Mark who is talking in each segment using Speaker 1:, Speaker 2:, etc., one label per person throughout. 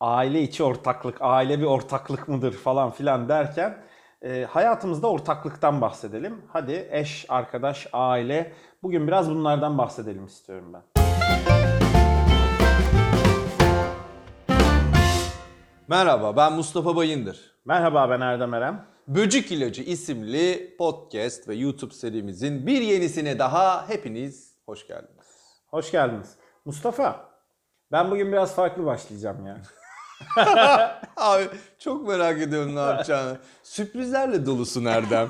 Speaker 1: aile içi ortaklık, aile bir ortaklık mıdır falan filan derken e, hayatımızda ortaklıktan bahsedelim. Hadi eş, arkadaş, aile. Bugün biraz bunlardan bahsedelim istiyorum ben.
Speaker 2: Merhaba ben Mustafa Bayındır.
Speaker 1: Merhaba ben Erdem Erem.
Speaker 2: Böcük İlacı isimli podcast ve YouTube serimizin bir yenisine daha hepiniz hoş geldiniz.
Speaker 1: Hoş geldiniz. Mustafa, ben bugün biraz farklı başlayacağım ya.
Speaker 2: Abi çok merak ediyorum ne yapacağını. Sürprizlerle dolusun Erdem.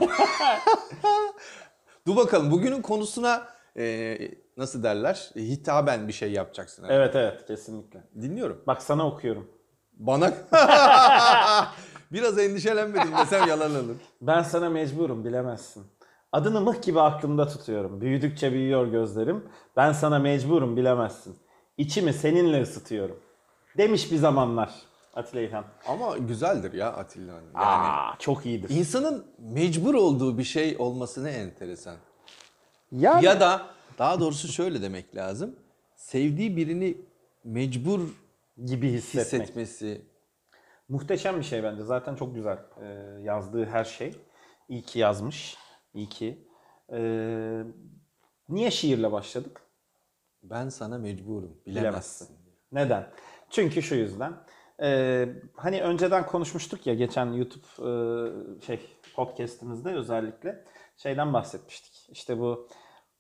Speaker 2: Dur bakalım bugünün konusuna e, nasıl derler? Hitaben bir şey yapacaksın. Erdem.
Speaker 1: Evet evet kesinlikle.
Speaker 2: Dinliyorum.
Speaker 1: Bak sana okuyorum.
Speaker 2: Bana biraz endişelenmedim desem yalan olur.
Speaker 1: Ben sana mecburum bilemezsin. Adını mıh gibi aklımda tutuyorum. Büyüdükçe büyüyor gözlerim. Ben sana mecburum bilemezsin. İçimi seninle ısıtıyorum. Demiş bir zamanlar Atilla İlhan.
Speaker 2: Ama güzeldir ya Atilla. Yani
Speaker 1: Aa, çok iyidir.
Speaker 2: insanın mecbur olduğu bir şey olması ne enteresan.
Speaker 1: Yani,
Speaker 2: Ya da daha doğrusu şöyle demek lazım. Sevdiği birini mecbur
Speaker 1: gibi hissetmek.
Speaker 2: hissetmesi.
Speaker 1: Muhteşem bir şey bence. Zaten çok güzel ee, yazdığı her şey. İyi ki yazmış. İyi ki. Ee, niye şiirle başladık?
Speaker 2: Ben sana mecburum.
Speaker 1: Bilemezsin.
Speaker 2: Bilemezsin.
Speaker 1: Neden? Çünkü şu yüzden. Ee, hani önceden konuşmuştuk ya geçen YouTube e, şey podcast'imizde özellikle şeyden bahsetmiştik. İşte bu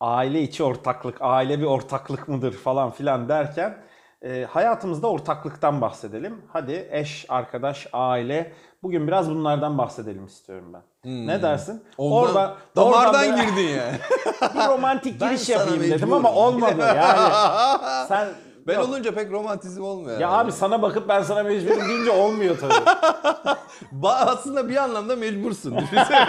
Speaker 1: aile içi ortaklık, aile bir ortaklık mıdır falan filan derken e, hayatımızda ortaklıktan bahsedelim. Hadi eş, arkadaş, aile. Bugün biraz bunlardan bahsedelim istiyorum ben. Ne dersin?
Speaker 2: Ondan, damardan
Speaker 1: oradan
Speaker 2: girdin yani.
Speaker 1: bir romantik giriş yapayım dedim ama olmadı yani. Sen
Speaker 2: ben
Speaker 1: Yok.
Speaker 2: olunca pek romantizm olmuyor.
Speaker 1: Ya
Speaker 2: yani.
Speaker 1: abi sana bakıp ben sana mecburum deyince olmuyor tabii.
Speaker 2: Ba- aslında bir anlamda mecbursun. Düşünsene.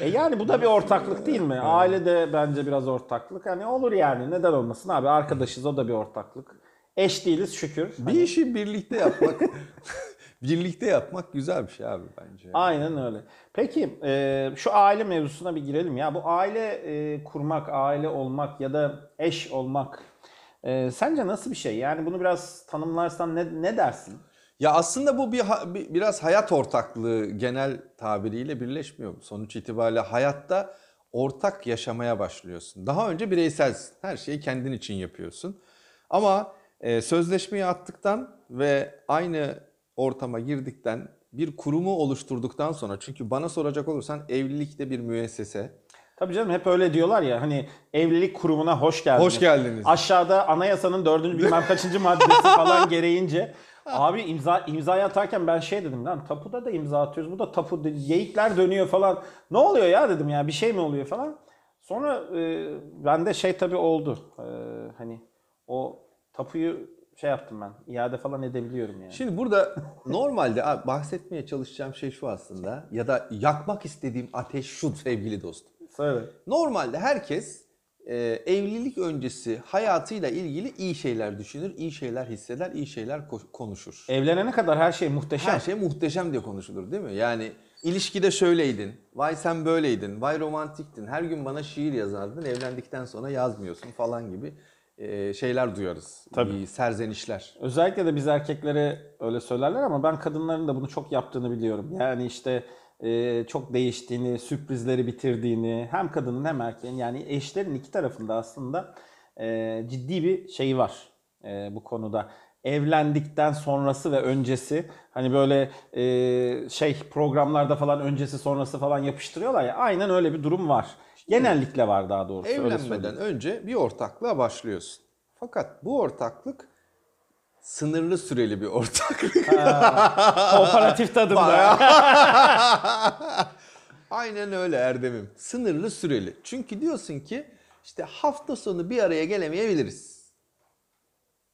Speaker 1: e yani bu da bir ortaklık değil mi? Ailede bence biraz ortaklık. Hani olur yani neden olmasın abi arkadaşız o da bir ortaklık. Eş değiliz şükür.
Speaker 2: bir işi birlikte yapmak birlikte yapmak güzel bir şey abi bence.
Speaker 1: Aynen öyle. Peki e, şu aile mevzusuna bir girelim ya. Bu aile e, kurmak, aile olmak ya da eş olmak e, sence nasıl bir şey? Yani bunu biraz tanımlarsan ne, ne dersin?
Speaker 2: Ya aslında bu bir, bir- biraz hayat ortaklığı genel tabiriyle birleşmiyor. Sonuç itibariyle hayatta ortak yaşamaya başlıyorsun. Daha önce bireyselsin. Her şeyi kendin için yapıyorsun. Ama e, sözleşmeyi attıktan ve aynı ortama girdikten bir kurumu oluşturduktan sonra çünkü bana soracak olursan evlilik de bir müessese.
Speaker 1: Tabii canım hep öyle diyorlar ya hani evlilik kurumuna hoş geldiniz.
Speaker 2: Hoş geldiniz.
Speaker 1: Aşağıda anayasanın dördüncü bilmem kaçıncı maddesi falan gereğince abi imza imzayı atarken ben şey dedim lan tapuda da imza atıyoruz bu da tapu geyikler dönüyor falan. Ne oluyor ya dedim ya bir şey mi oluyor falan. Sonra e, bende şey tabii oldu. E, hani o tapuyu şey yaptım ben iade falan edebiliyorum yani.
Speaker 2: Şimdi burada normalde abi bahsetmeye çalışacağım şey şu aslında ya da yakmak istediğim ateş şu sevgili dostum.
Speaker 1: Söyle.
Speaker 2: Normalde herkes e, evlilik öncesi hayatıyla ilgili iyi şeyler düşünür, iyi şeyler hisseder, iyi şeyler ko- konuşur.
Speaker 1: Evlenene kadar her şey muhteşem.
Speaker 2: Her şey muhteşem diye konuşulur değil mi? Yani ilişkide şöyleydin, vay sen böyleydin, vay romantiktin, her gün bana şiir yazardın, evlendikten sonra yazmıyorsun falan gibi e, şeyler duyarız.
Speaker 1: Tabii.
Speaker 2: Serzenişler.
Speaker 1: Özellikle de biz erkeklere öyle söylerler ama ben kadınların da bunu çok yaptığını biliyorum. Yani işte e, çok değiştiğini, sürprizleri bitirdiğini hem kadının hem erkeğin yani eşlerin iki tarafında aslında e, ciddi bir şey var e, bu konuda. Evlendikten sonrası ve öncesi hani böyle e, şey programlarda falan öncesi sonrası falan yapıştırıyorlar ya aynen öyle bir durum var. Genellikle var daha doğrusu.
Speaker 2: Evlenmeden önce bir ortaklığa başlıyorsun. Fakat bu ortaklık sınırlı süreli bir ortaklık.
Speaker 1: Kooperatif tadında.
Speaker 2: Aynen öyle Erdem'im. Sınırlı süreli. Çünkü diyorsun ki işte hafta sonu bir araya gelemeyebiliriz.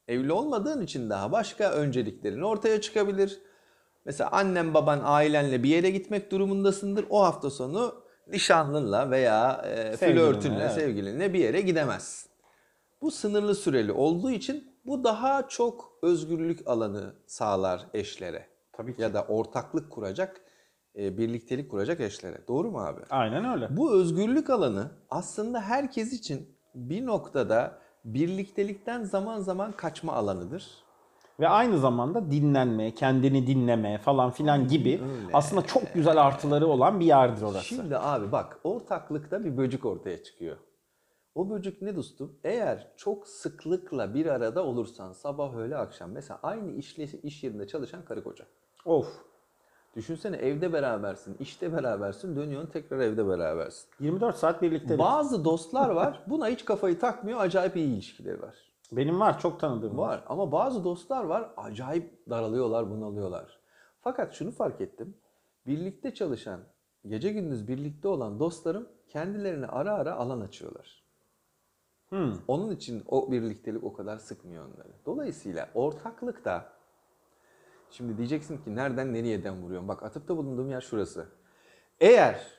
Speaker 2: Evli olmadığın için daha başka önceliklerin ortaya çıkabilir. Mesela annen baban ailenle bir yere gitmek durumundasındır. O hafta sonu nişanlınla veya e, flörtünle,
Speaker 1: evet.
Speaker 2: sevgilinle bir yere gidemezsin. Bu sınırlı süreli olduğu için bu daha çok özgürlük alanı sağlar eşlere.
Speaker 1: Tabii ki.
Speaker 2: Ya da ortaklık kuracak, e, birliktelik kuracak eşlere. Doğru mu abi?
Speaker 1: Aynen öyle.
Speaker 2: Bu özgürlük alanı aslında herkes için bir noktada birliktelikten zaman zaman kaçma alanıdır.
Speaker 1: ve aynı zamanda dinlenme, kendini dinleme falan filan gibi
Speaker 2: öyle.
Speaker 1: aslında çok güzel artıları olan bir yerdir orası.
Speaker 2: Şimdi abi bak ortaklıkta bir böcük ortaya çıkıyor. O böcük ne dostum? Eğer çok sıklıkla bir arada olursan sabah öğle akşam mesela aynı işle, iş yerinde çalışan karı koca.
Speaker 1: Of.
Speaker 2: Düşünsene evde berabersin, işte berabersin, dönüyorsun tekrar evde berabersin.
Speaker 1: 24 saat birlikte.
Speaker 2: Bazı dostlar var buna hiç kafayı takmıyor acayip iyi ilişkileri var.
Speaker 1: Benim var çok tanıdığım var.
Speaker 2: Var ama bazı dostlar var acayip daralıyorlar, bunalıyorlar. Fakat şunu fark ettim. Birlikte çalışan, gece gündüz birlikte olan dostlarım kendilerine ara ara alan açıyorlar.
Speaker 1: Hmm.
Speaker 2: Onun için o birliktelik o kadar sıkmıyor onları. Dolayısıyla ortaklıkta şimdi diyeceksin ki nereden nereyeden vuruyorum? Bak atıfta bulunduğum yer şurası. Eğer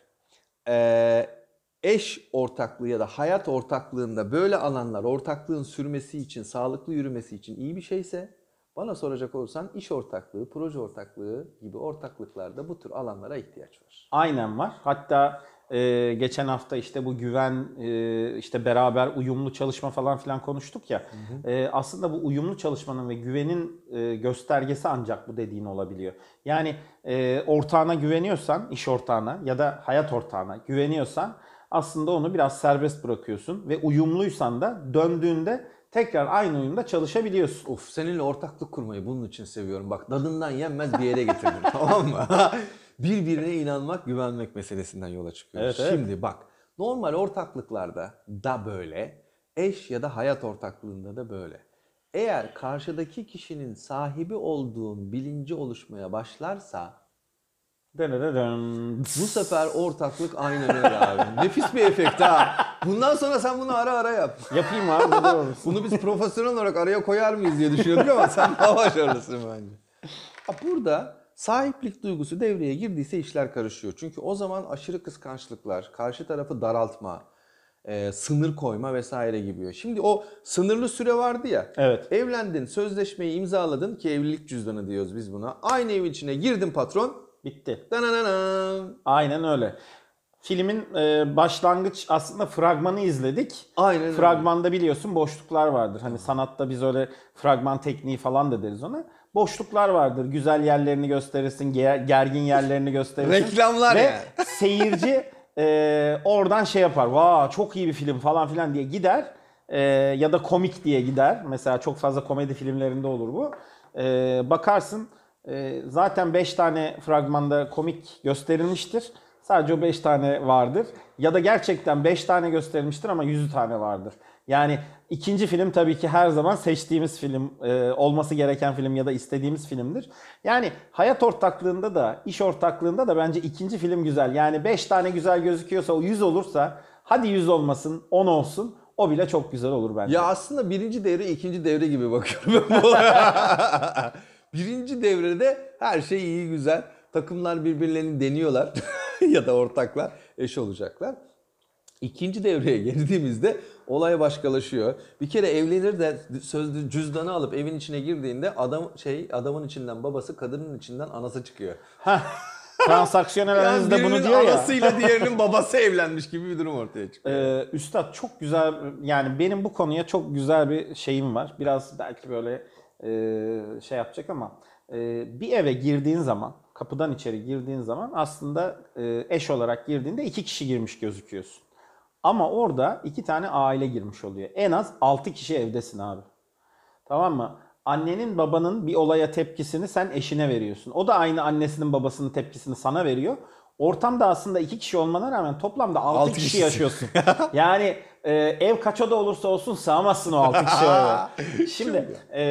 Speaker 2: eee, eş ortaklığı ya da hayat ortaklığında böyle alanlar ortaklığın sürmesi için, sağlıklı yürümesi için iyi bir şeyse bana soracak olursan iş ortaklığı, proje ortaklığı gibi ortaklıklarda bu tür alanlara ihtiyaç var.
Speaker 1: Aynen var. Hatta e, geçen hafta işte bu güven, e, işte beraber uyumlu çalışma falan filan konuştuk ya. E, aslında bu uyumlu çalışmanın ve güvenin e, göstergesi ancak bu dediğin olabiliyor. Yani e, ortağına güveniyorsan, iş ortağına ya da hayat ortağına güveniyorsan aslında onu biraz serbest bırakıyorsun ve uyumluysan da döndüğünde tekrar aynı uyumda çalışabiliyorsun.
Speaker 2: Of seninle ortaklık kurmayı bunun için seviyorum. Bak dadından yenmez bir yere getirdim tamam mı? Birbirine inanmak, güvenmek meselesinden yola çıkıyoruz.
Speaker 1: Evet, evet.
Speaker 2: Şimdi bak normal ortaklıklarda da böyle, eş ya da hayat ortaklığında da böyle. Eğer karşıdaki kişinin sahibi olduğun bilinci oluşmaya başlarsa bu sefer ortaklık aynen öyle abi. Nefis bir efekt ha. Bundan sonra sen bunu ara ara yap.
Speaker 1: Yapayım abi.
Speaker 2: Bunu biz profesyonel olarak araya koyar mıyız diye düşünüyorduk ama sen daha başarılısın bence. Burada sahiplik duygusu devreye girdiyse işler karışıyor. Çünkü o zaman aşırı kıskançlıklar, karşı tarafı daraltma, e, sınır koyma vesaire gibi. Şimdi o sınırlı süre vardı ya.
Speaker 1: Evet.
Speaker 2: Evlendin, sözleşmeyi imzaladın ki evlilik cüzdanı diyoruz biz buna. Aynı evin içine girdin patron.
Speaker 1: Bitti.
Speaker 2: Dananana.
Speaker 1: Aynen öyle. Filmin e, başlangıç aslında fragmanı izledik.
Speaker 2: Aynen.
Speaker 1: Fragmanda biliyorsun boşluklar vardır. Hani sanatta biz öyle fragman tekniği falan da deriz ona. Boşluklar vardır. Güzel yerlerini gösterirsin, ger- gergin yerlerini gösterirsin.
Speaker 2: Reklamlar
Speaker 1: Ve
Speaker 2: yani.
Speaker 1: seyirci e, oradan şey yapar. Vaa çok iyi bir film falan filan diye gider. E, ya da komik diye gider. Mesela çok fazla komedi filmlerinde olur bu. E, bakarsın e, zaten 5 tane fragmanda komik gösterilmiştir. Sadece o 5 tane vardır. Ya da gerçekten 5 tane gösterilmiştir ama 100 tane vardır. Yani ikinci film tabii ki her zaman seçtiğimiz film, e, olması gereken film ya da istediğimiz filmdir. Yani hayat ortaklığında da, iş ortaklığında da bence ikinci film güzel. Yani 5 tane güzel gözüküyorsa o 100 olursa hadi 100 olmasın 10 olsun o bile çok güzel olur bence.
Speaker 2: Ya aslında birinci devre ikinci devre gibi bakıyorum ben bu olaya. birinci devrede her şey iyi güzel. Takımlar birbirlerini deniyorlar ya da ortaklar eş olacaklar. İkinci devreye girdiğimizde olay başkalaşıyor. Bir kere evlenir de sözlü cüzdanı alıp evin içine girdiğinde adam şey adamın içinden babası, kadının içinden anası çıkıyor.
Speaker 1: Transaksiyonel
Speaker 2: Yani
Speaker 1: analizde bunu
Speaker 2: birinin
Speaker 1: diyor ya.
Speaker 2: anasıyla diğerinin babası evlenmiş gibi bir durum ortaya çıkıyor.
Speaker 1: Ee, Üstad çok güzel yani benim bu konuya çok güzel bir şeyim var. Biraz belki böyle e, şey yapacak ama e, bir eve girdiğin zaman kapıdan içeri girdiğin zaman aslında e, eş olarak girdiğinde iki kişi girmiş gözüküyorsun. Ama orada iki tane aile girmiş oluyor. En az altı kişi evdesin abi. Tamam mı? Annenin babanın bir olaya tepkisini sen eşine veriyorsun. O da aynı annesinin babasının tepkisini sana veriyor. Ortamda aslında iki kişi olmana rağmen toplamda altı,
Speaker 2: Altı
Speaker 1: kişi
Speaker 2: kişisin.
Speaker 1: yaşıyorsun. yani e, ev kaç oda olursa olsun sığamazsın o altı kişi. Şimdi e,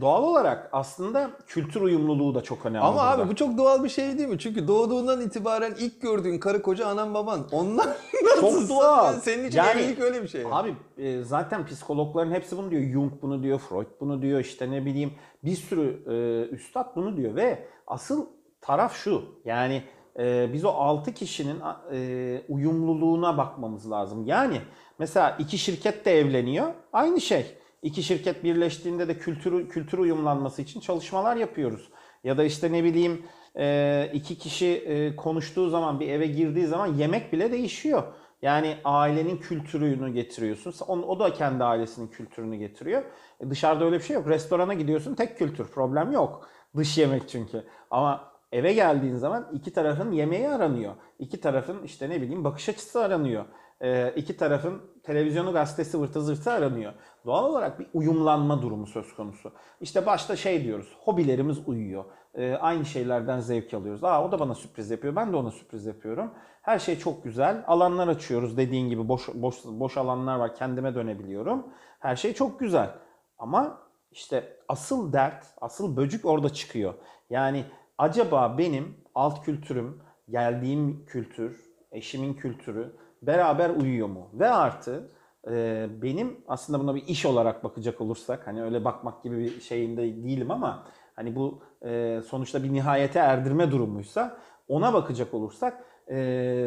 Speaker 1: doğal olarak aslında kültür uyumluluğu da çok önemli.
Speaker 2: Ama
Speaker 1: burada.
Speaker 2: abi bu çok doğal bir şey değil mi? Çünkü doğduğundan itibaren ilk gördüğün karı koca anan baban. Onlar
Speaker 1: çok doğal.
Speaker 2: Senin için
Speaker 1: Yani-
Speaker 2: evlilik öyle bir şey.
Speaker 1: Abi e, zaten psikologların hepsi bunu diyor. Jung bunu diyor, Freud bunu diyor. işte ne bileyim bir sürü e, üstad bunu diyor ve asıl taraf şu. Yani e, biz o 6 kişinin e, uyumluluğuna bakmamız lazım. Yani mesela iki şirket de evleniyor. Aynı şey. İki şirket birleştiğinde de kültür kültür uyumlanması için çalışmalar yapıyoruz. Ya da işte ne bileyim e, iki kişi e, konuştuğu zaman bir eve girdiği zaman yemek bile değişiyor. Yani ailenin kültürünü getiriyorsun. O, da kendi ailesinin kültürünü getiriyor. E dışarıda öyle bir şey yok. Restorana gidiyorsun tek kültür. Problem yok. Dış yemek çünkü. Ama eve geldiğin zaman iki tarafın yemeği aranıyor. İki tarafın işte ne bileyim bakış açısı aranıyor. Ee, iki tarafın televizyonu gazetesi vırtı zırtı aranıyor. Doğal olarak bir uyumlanma durumu söz konusu. İşte başta şey diyoruz, hobilerimiz uyuyor. Ee, aynı şeylerden zevk alıyoruz. Aa o da bana sürpriz yapıyor, ben de ona sürpriz yapıyorum. Her şey çok güzel. Alanlar açıyoruz dediğin gibi boş boş boş alanlar var. Kendime dönebiliyorum. Her şey çok güzel. Ama işte asıl dert, asıl böcük orada çıkıyor. Yani acaba benim alt kültürüm, geldiğim kültür, eşimin kültürü beraber uyuyor mu? Ve artı e, benim aslında buna bir iş olarak bakacak olursak hani öyle bakmak gibi bir şeyinde değilim ama hani bu e, sonuçta bir nihayete erdirme durumuysa ona bakacak olursak e,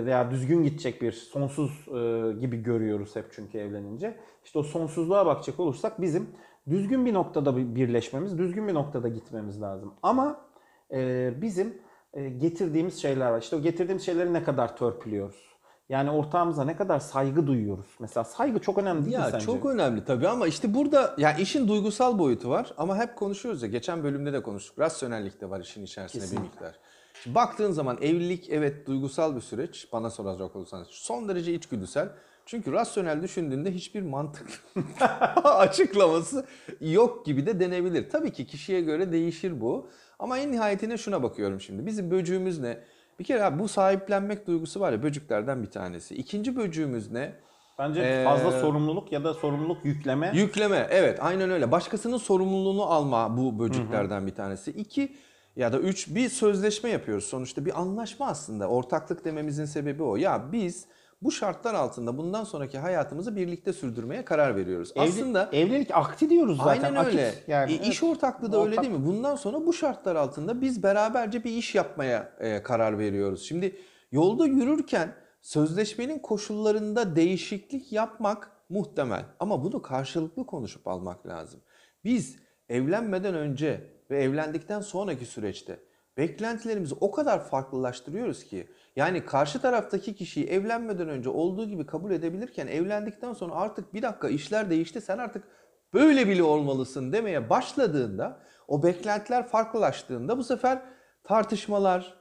Speaker 1: veya düzgün gidecek bir sonsuz e, gibi görüyoruz hep çünkü evlenince. İşte o sonsuzluğa bakacak olursak bizim düzgün bir noktada bir birleşmemiz, düzgün bir noktada gitmemiz lazım. Ama e, bizim e, getirdiğimiz şeyler var. İşte o getirdiğimiz şeyleri ne kadar törpülüyoruz? Yani ortağımıza ne kadar saygı duyuyoruz? Mesela saygı çok önemli değil mi
Speaker 2: Ya
Speaker 1: sence?
Speaker 2: çok önemli tabii ama işte burada ya işin duygusal boyutu var ama hep konuşuyoruz ya geçen bölümde de konuştuk. Rasyonellik de var işin içerisinde
Speaker 1: Kesinlikle.
Speaker 2: bir miktar. Şimdi baktığın zaman evlilik evet duygusal bir süreç bana soracak olursanız son derece içgüdüsel. Çünkü rasyonel düşündüğünde hiçbir mantık açıklaması yok gibi de denebilir. Tabii ki kişiye göre değişir bu. Ama en nihayetine şuna bakıyorum şimdi. Bizim böcüğümüz ne? Bir kere abi bu sahiplenmek duygusu var ya böcüklerden bir tanesi. İkinci böcüğümüz ne?
Speaker 1: Bence
Speaker 2: Ee,
Speaker 1: fazla sorumluluk ya da sorumluluk yükleme.
Speaker 2: Yükleme evet aynen öyle. Başkasının sorumluluğunu alma bu böceklerden bir tanesi. İki ya da üç bir sözleşme yapıyoruz sonuçta bir anlaşma aslında. Ortaklık dememizin sebebi o. Ya biz bu şartlar altında bundan sonraki hayatımızı birlikte sürdürmeye karar veriyoruz.
Speaker 1: Evli-
Speaker 2: aslında
Speaker 1: evlilik akti diyoruz zaten.
Speaker 2: Aynen
Speaker 1: Akit.
Speaker 2: öyle.
Speaker 1: Yani
Speaker 2: E,
Speaker 1: evet.
Speaker 2: İş ortaklığı da öyle
Speaker 1: Ortak-
Speaker 2: değil mi? Bundan sonra bu şartlar altında biz beraberce bir iş yapmaya e, karar veriyoruz. Şimdi yolda yürürken sözleşmenin koşullarında değişiklik yapmak muhtemel. Ama bunu karşılıklı konuşup almak lazım. Biz evlenmeden önce ve evlendikten sonraki süreçte beklentilerimizi o kadar farklılaştırıyoruz ki yani karşı taraftaki kişiyi evlenmeden önce olduğu gibi kabul edebilirken evlendikten sonra artık bir dakika işler değişti sen artık böyle bile olmalısın demeye başladığında o beklentiler farklılaştığında bu sefer tartışmalar,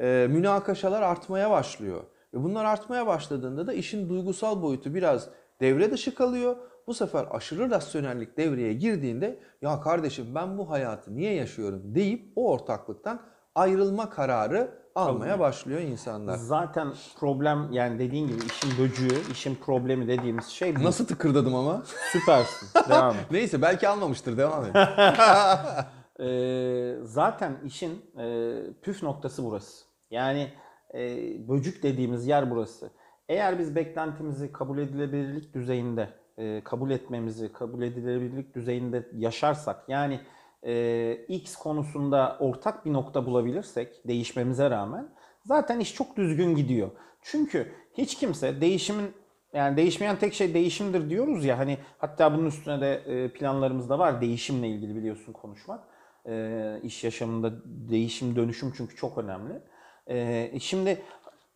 Speaker 2: e, münakaşalar artmaya başlıyor. Ve bunlar artmaya başladığında da işin duygusal boyutu biraz devre dışı kalıyor. Bu sefer aşırı rasyonellik devreye girdiğinde ya kardeşim ben bu hayatı niye yaşıyorum deyip o ortaklıktan ayrılma kararı almaya başlıyor insanlar.
Speaker 1: Zaten problem yani dediğin gibi işin böcüğü, işin problemi dediğimiz şey bu.
Speaker 2: Nasıl tıkırdadım ama?
Speaker 1: Süpersin. Devam et.
Speaker 2: Neyse belki almamıştır devam et.
Speaker 1: Ee, zaten işin e, püf noktası burası. Yani e, böcük dediğimiz yer burası. Eğer biz beklentimizi kabul edilebilirlik düzeyinde e, kabul etmemizi kabul edilebilirlik düzeyinde yaşarsak yani e, X konusunda ortak bir nokta bulabilirsek değişmemize rağmen zaten iş çok düzgün gidiyor. Çünkü hiç kimse değişimin yani değişmeyen tek şey değişimdir diyoruz ya hani hatta bunun üstüne de e, planlarımızda var değişimle ilgili biliyorsun konuşmak. E, iş yaşamında değişim dönüşüm çünkü çok önemli. E, şimdi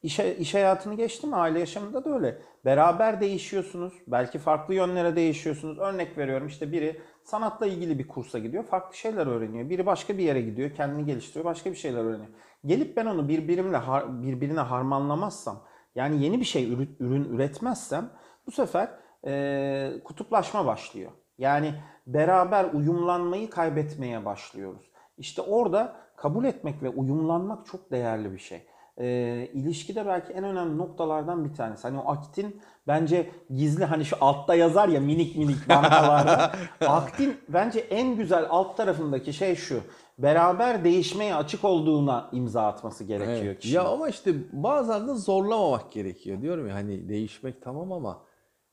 Speaker 1: iş, iş hayatını geçtim aile yaşamında da öyle. Beraber değişiyorsunuz. Belki farklı yönlere değişiyorsunuz. Örnek veriyorum işte biri sanatla ilgili bir kursa gidiyor. Farklı şeyler öğreniyor. Biri başka bir yere gidiyor. Kendini geliştiriyor. Başka bir şeyler öğreniyor. Gelip ben onu birbirimle birbirine harmanlamazsam yani yeni bir şey ürü- ürün üretmezsem bu sefer e, kutuplaşma başlıyor. Yani beraber uyumlanmayı kaybetmeye başlıyoruz. İşte orada kabul etmek ve uyumlanmak çok değerli bir şey. E, ilişkide belki en önemli noktalardan bir tanesi. Hani o aktin bence gizli hani şu altta yazar ya minik minik bankalarda. aktin bence en güzel alt tarafındaki şey şu. Beraber değişmeye açık olduğuna imza atması gerekiyor
Speaker 2: Evet.
Speaker 1: kişinin.
Speaker 2: Ya ama işte bazen de zorlamamak gerekiyor. Diyorum ya hani değişmek tamam ama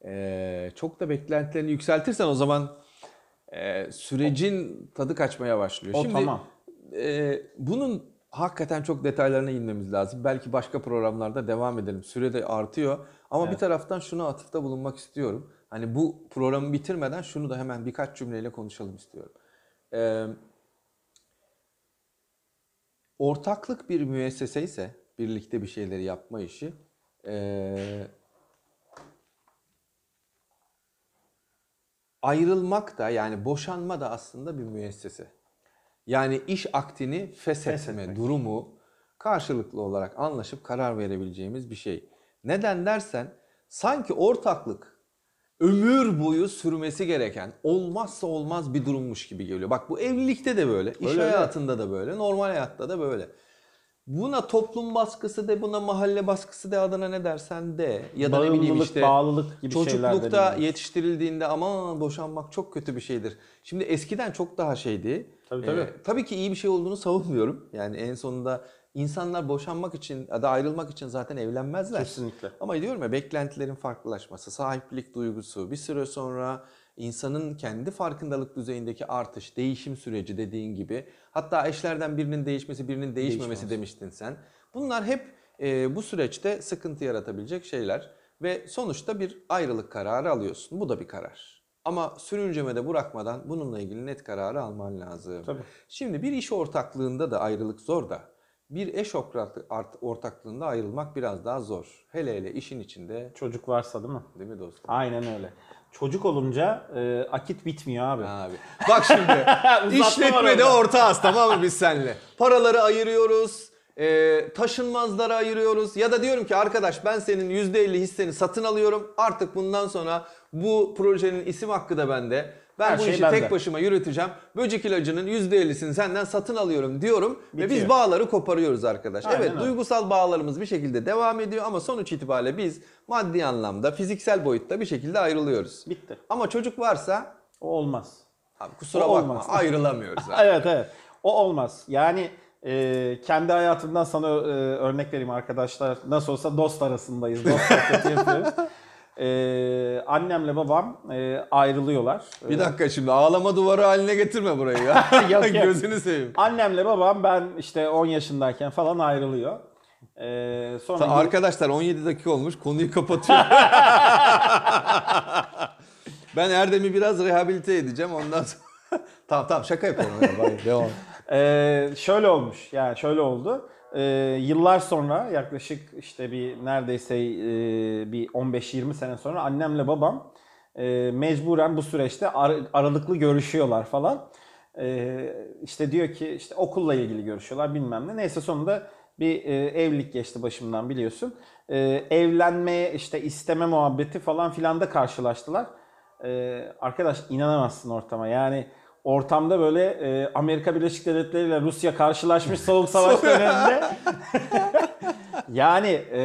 Speaker 2: eee, çok da beklentilerini yükseltirsen o zaman eee, sürecin tadı kaçmaya başlıyor.
Speaker 1: O
Speaker 2: Şimdi
Speaker 1: tamam.
Speaker 2: eee, bunun hakikaten çok detaylarına inmemiz lazım. Belki başka programlarda devam edelim. Süre de artıyor. Ama evet. bir taraftan şuna atıfta bulunmak istiyorum. Hani bu programı bitirmeden şunu da hemen birkaç cümleyle konuşalım istiyorum. Ee, ortaklık bir müessese ise birlikte bir şeyleri yapma işi e, ayrılmak da yani boşanma da aslında bir müessese. Yani iş aktini feshetme
Speaker 1: Feshetmek.
Speaker 2: durumu karşılıklı olarak anlaşıp karar verebileceğimiz bir şey. Neden dersen sanki ortaklık ömür boyu sürmesi gereken olmazsa olmaz bir durummuş gibi geliyor. Bak bu evlilikte de böyle, iş
Speaker 1: Öyle, öyle.
Speaker 2: hayatında da böyle, normal hayatta da böyle. Buna toplum baskısı de, buna mahalle baskısı de adına ne dersen de ya da ne bileyim
Speaker 1: Bağımlılık,
Speaker 2: işte
Speaker 1: bağlılık gibi şeyler
Speaker 2: çocuklukta yetiştirildiğinde ama boşanmak çok kötü bir şeydir. Şimdi eskiden çok daha şeydi.
Speaker 1: Tabii, tabii.
Speaker 2: Ee, tabii ki iyi bir şey olduğunu savunmuyorum. Yani en sonunda insanlar boşanmak için ya da ayrılmak için zaten evlenmezler.
Speaker 1: Kesinlikle.
Speaker 2: Ama diyorum ya beklentilerin farklılaşması, sahiplik duygusu, bir süre sonra insanın kendi farkındalık düzeyindeki artış, değişim süreci dediğin gibi. Hatta eşlerden birinin değişmesi, birinin değişmemesi
Speaker 1: Değişmemesi.
Speaker 2: demiştin sen. Bunlar hep e, bu süreçte sıkıntı yaratabilecek şeyler ve sonuçta bir ayrılık kararı alıyorsun. Bu da bir karar. Ama sürüncemede bırakmadan bununla ilgili net kararı alman lazım.
Speaker 1: Tabii.
Speaker 2: Şimdi bir iş ortaklığında da ayrılık zor da bir eş ortaklığında ayrılmak biraz daha zor. Hele hele işin içinde
Speaker 1: Çocuk varsa değil mi?
Speaker 2: değil mi dostum?
Speaker 1: Aynen öyle. Çocuk olunca e, akit bitmiyor abi.
Speaker 2: Abi. Bak şimdi işletmede ortağız tamam mı biz seninle? Paraları ayırıyoruz. E, taşınmazları ayırıyoruz ya da diyorum ki arkadaş ben senin %50 hisseni satın alıyorum artık bundan sonra bu projenin isim hakkı da bende ben
Speaker 1: Her
Speaker 2: bu
Speaker 1: şey
Speaker 2: işi
Speaker 1: bende.
Speaker 2: tek başıma yürüteceğim böcek ilacının %50'sini senden satın alıyorum diyorum ve biz
Speaker 1: Bitiyor.
Speaker 2: bağları koparıyoruz arkadaş.
Speaker 1: Aynen
Speaker 2: evet
Speaker 1: öyle.
Speaker 2: duygusal bağlarımız bir şekilde devam ediyor ama sonuç itibariyle biz maddi anlamda fiziksel boyutta bir şekilde ayrılıyoruz.
Speaker 1: Bitti.
Speaker 2: Ama çocuk varsa
Speaker 1: O olmaz.
Speaker 2: Abi kusura
Speaker 1: O
Speaker 2: bakma
Speaker 1: olmaz.
Speaker 2: ayrılamıyoruz.
Speaker 1: Evet evet. O olmaz. Yani e, kendi hayatımdan sana e, örnek vereyim arkadaşlar. Nasıl olsa dost arasındayız. Dost sohbeti yapıyoruz. E, annemle babam e, ayrılıyorlar.
Speaker 2: Bir dakika şimdi ağlama duvarı haline getirme burayı ya.
Speaker 1: Yok, yok.
Speaker 2: Gözünü seveyim.
Speaker 1: Annemle babam ben işte 10 yaşındayken falan ayrılıyor. E, sonra
Speaker 2: Ta- Arkadaşlar 17 dakika olmuş konuyu kapatıyor. ben Erdem'i biraz rehabilite edeceğim ondan sonra. tamam tamam şaka yapıyorum. ya, bay- Devam.
Speaker 1: Ee, şöyle olmuş yani şöyle oldu. Ee, yıllar sonra yaklaşık işte bir neredeyse e, bir 15-20 sene sonra annemle babam e, mecburen bu süreçte ar- aralıklı görüşüyorlar falan. Ee, işte diyor ki işte okulla ilgili görüşüyorlar bilmem ne. Neyse sonunda bir e, evlilik geçti başımdan biliyorsun. Ee, evlenmeye işte isteme muhabbeti falan filan da karşılaştılar. Ee, arkadaş inanamazsın ortama yani ortamda böyle e, Amerika Birleşik Devletleri ile Rusya karşılaşmış soğuk savaş döneminde. yani e,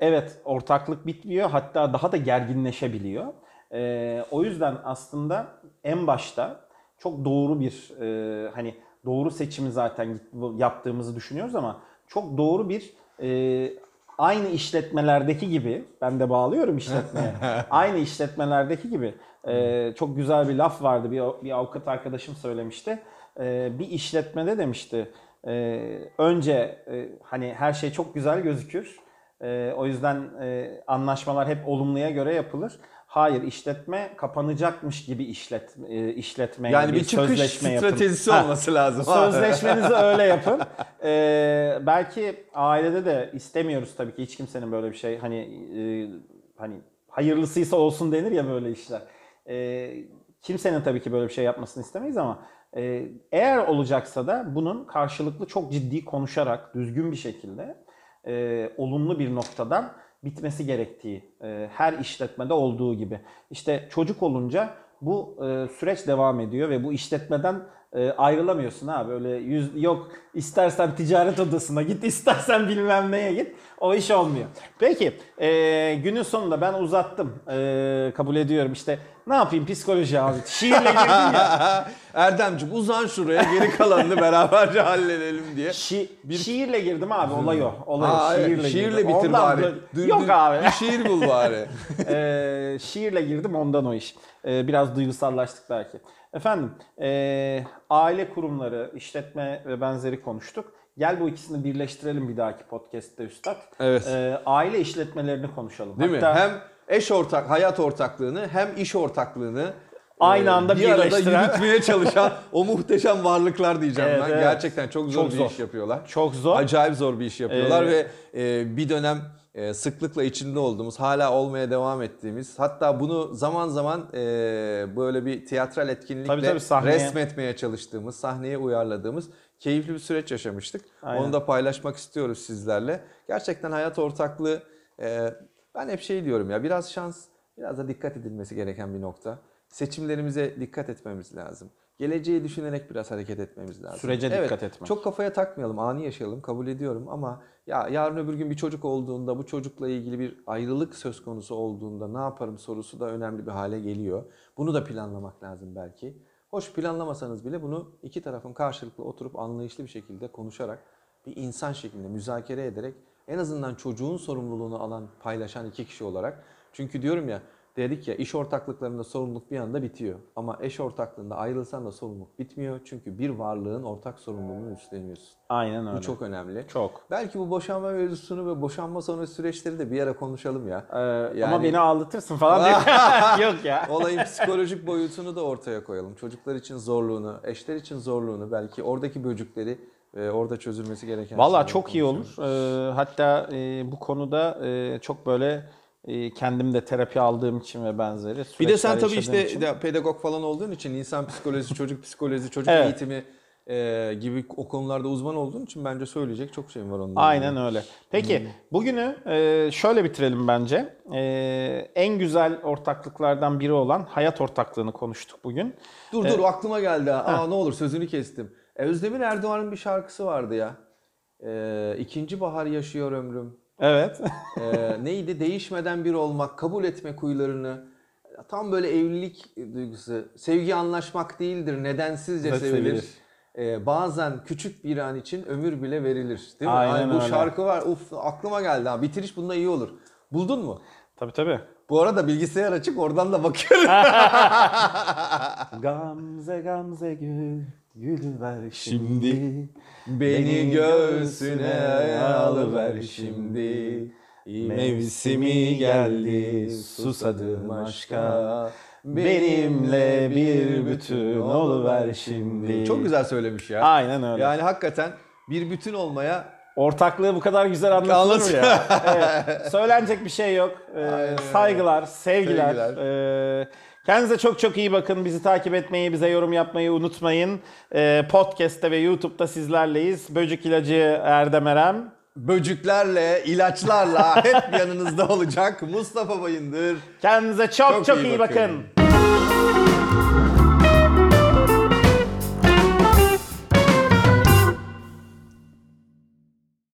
Speaker 1: evet ortaklık bitmiyor hatta daha da gerginleşebiliyor. E, o yüzden aslında en başta çok doğru bir e, hani doğru seçimi zaten yaptığımızı düşünüyoruz ama çok doğru bir e, aynı işletmelerdeki gibi ben de bağlıyorum işletmeye. aynı işletmelerdeki gibi e, çok güzel bir laf vardı bir, bir avukat arkadaşım söylemişti. E, bir işletmede demişti e, önce e, hani her şey çok güzel gözükür. E, o yüzden e, anlaşmalar hep olumluya göre yapılır. Hayır işletme kapanacakmış gibi işlet e, işletme
Speaker 2: Yani bir çıkış stratejisi
Speaker 1: Ha,
Speaker 2: olması lazım.
Speaker 1: Sözleşmenizi öyle yapın. Ee, belki ailede de istemiyoruz tabii ki hiç kimsenin böyle bir şey hani e, hani hayırlısıysa olsun denir ya böyle işler. Ee, kimsenin tabii ki böyle bir şey yapmasını istemeyiz ama e, eğer olacaksa da bunun karşılıklı çok ciddi konuşarak düzgün bir şekilde e, olumlu bir noktadan bitmesi gerektiği e, her işletmede olduğu gibi. İşte çocuk olunca bu e, süreç devam ediyor ve bu işletmeden e, ayrılamıyorsun ha böyle yüz yok istersen ticaret odasına git istersen bilmem neye git o iş olmuyor. Peki e, günün sonunda ben uzattım E, kabul ediyorum işte ne yapayım psikoloji abi şiirle girdim ya.
Speaker 2: Erdemciğim uzan şuraya geri kalanını beraberce halledelim diye.
Speaker 1: Şi- Şiirle girdim abi olay o. Olay.
Speaker 2: Aa, evet,
Speaker 1: şiirle,
Speaker 2: şiirle
Speaker 1: girdim.
Speaker 2: bitir
Speaker 1: Ondan
Speaker 2: bari.
Speaker 1: böyle-
Speaker 2: Dür-
Speaker 1: Yok abi.
Speaker 2: Bir şiir bul bari.
Speaker 1: Ee, şiirle girdim ondan o iş. Ee, biraz duygusallaştık belki. Efendim ee, aile kurumları, işletme ve benzeri konuştuk. Gel bu ikisini birleştirelim bir dahaki podcast'te üstad.
Speaker 2: Evet.
Speaker 1: Ee, aile işletmelerini konuşalım.
Speaker 2: Değil
Speaker 1: Hatta
Speaker 2: mi? Hem eş ortak, hayat ortaklığını hem iş ortaklığını
Speaker 1: Aynı
Speaker 2: e,
Speaker 1: anda
Speaker 2: bir arada
Speaker 1: birleştiren-
Speaker 2: yürütmeye çalışan o muhteşem varlıklar diyeceğim
Speaker 1: Evet,
Speaker 2: ben.
Speaker 1: evet.
Speaker 2: Gerçekten çok zor
Speaker 1: Çok
Speaker 2: bir
Speaker 1: zor.
Speaker 2: iş yapıyorlar.
Speaker 1: çok zor.
Speaker 2: Acayip zor bir iş yapıyorlar
Speaker 1: Ee,
Speaker 2: ve e, bir dönem e, sıklıkla içinde olduğumuz, hala olmaya devam ettiğimiz, hatta bunu zaman zaman e, böyle bir tiyatral etkinlikle
Speaker 1: Tabii, tabii, sahneye-
Speaker 2: resmetmeye çalıştığımız, sahneye uyarladığımız keyifli bir süreç yaşamıştık.
Speaker 1: Aynen.
Speaker 2: Onu da paylaşmak istiyoruz sizlerle. Gerçekten hayat ortaklığı, e, ben hep şey diyorum ya biraz şans, biraz da dikkat edilmesi gereken bir nokta. Seçimlerimize dikkat etmemiz lazım. Geleceği düşünerek biraz hareket etmemiz lazım.
Speaker 1: Sürece
Speaker 2: Evet,
Speaker 1: dikkat etmek.
Speaker 2: Çok kafaya takmayalım, anı yaşayalım, kabul ediyorum ama ya yarın öbür gün bir çocuk olduğunda, bu çocukla ilgili bir ayrılık söz konusu olduğunda ne yaparım sorusu da önemli bir hale geliyor. Bunu da planlamak lazım belki. Hoş planlamasanız bile bunu iki tarafın karşılıklı oturup anlayışlı bir şekilde konuşarak, bir insan şeklinde müzakere ederek en azından çocuğun sorumluluğunu alan, paylaşan iki kişi olarak. Çünkü diyorum ya, dedik ya iş ortaklıklarında sorumluluk bir anda bitiyor. Ama eş ortaklığında ayrılsan da sorumluluk bitmiyor. Çünkü bir varlığın ortak sorumluluğunu üstleniyorsun.
Speaker 1: Aynen öyle.
Speaker 2: Bu çok önemli.
Speaker 1: Çok.
Speaker 2: Belki bu boşanma mevzusunu ve boşanma sonrası süreçleri de bir ara konuşalım ya.
Speaker 1: Ee,
Speaker 2: Yani-
Speaker 1: Ama beni ağlatırsın falan diye. Yok ya.
Speaker 2: Olayın psikolojik boyutunu da ortaya koyalım. Çocuklar için zorluğunu, eşler için zorluğunu, belki oradaki böcükleri e, orada çözülmesi gereken
Speaker 1: Valla çok iyi olur. Ee, hatta e, bu konuda e, çok böyle kendim de terapi aldığım için ve benzeri
Speaker 2: Bir de sen tabii işte
Speaker 1: için-
Speaker 2: pedagog falan olduğun için insan psikolojisi, çocuk psikolojisi, çocuk
Speaker 1: Evet.
Speaker 2: eğitimi e, gibi o konularda uzman olduğun için bence söyleyecek çok şeyim var onunla. ilgili.
Speaker 1: Aynen öyle. Peki bugünü e, şöyle bitirelim bence. E, en güzel ortaklıklardan biri olan hayat ortaklığını konuştuk bugün.
Speaker 2: Dur dur aklıma geldi. ha. Aa ne olur sözünü kestim. E, Özdemir Erdoğan'ın bir şarkısı vardı ya. E, ikinci bahar yaşıyor ömrüm.
Speaker 1: Evet.
Speaker 2: E, neydi? Değişmeden bir olmak, kabul etmek huylarını. Tam böyle evlilik duygusu. Sevgi anlaşmak değildir, nedensizce
Speaker 1: Ve
Speaker 2: sevilir.
Speaker 1: sevilir.
Speaker 2: E, bazen küçük bir an için ömür bile verilir. Değil mi?
Speaker 1: Aynen
Speaker 2: Ay, bu
Speaker 1: öyle.
Speaker 2: şarkı var. Uf aklıma geldi ha. Bitiriş bunda iyi olur. Buldun mu?
Speaker 1: tabii tabii.
Speaker 2: Bu arada bilgisayar açık oradan da bakıyorum.
Speaker 1: Gamze gamze gül, gülü ver şimdi.
Speaker 2: Beni göğsüne alıver şimdi.
Speaker 1: Mevsimi geldi, susadım aşka. Benimle bir bütün oluver şimdi.
Speaker 2: Çok güzel söylemiş ya.
Speaker 1: Aynen öyle.
Speaker 2: Yani hakikaten bir bütün olmaya
Speaker 1: Ortaklığı bu kadar güzel anlatılır mı
Speaker 2: Anlat-
Speaker 1: ya? Evet. Söylenecek bir şey yok. Ee,
Speaker 2: öyle.
Speaker 1: saygılar, sevgiler.
Speaker 2: Sevgiler.
Speaker 1: Ee, kendinize çok çok iyi bakın. Bizi takip etmeyi, bize yorum yapmayı unutmayın. Ee, Podcast'te ve YouTube'da sizlerleyiz. Böcük ilacı Erdem Erem.
Speaker 2: böcüklerle, ilaçlarla hep yanınızda olacak Mustafa Bayındır.
Speaker 1: Kendinize çok çok,
Speaker 2: Çok iyi
Speaker 1: iyi
Speaker 2: bakın.
Speaker 1: bakın.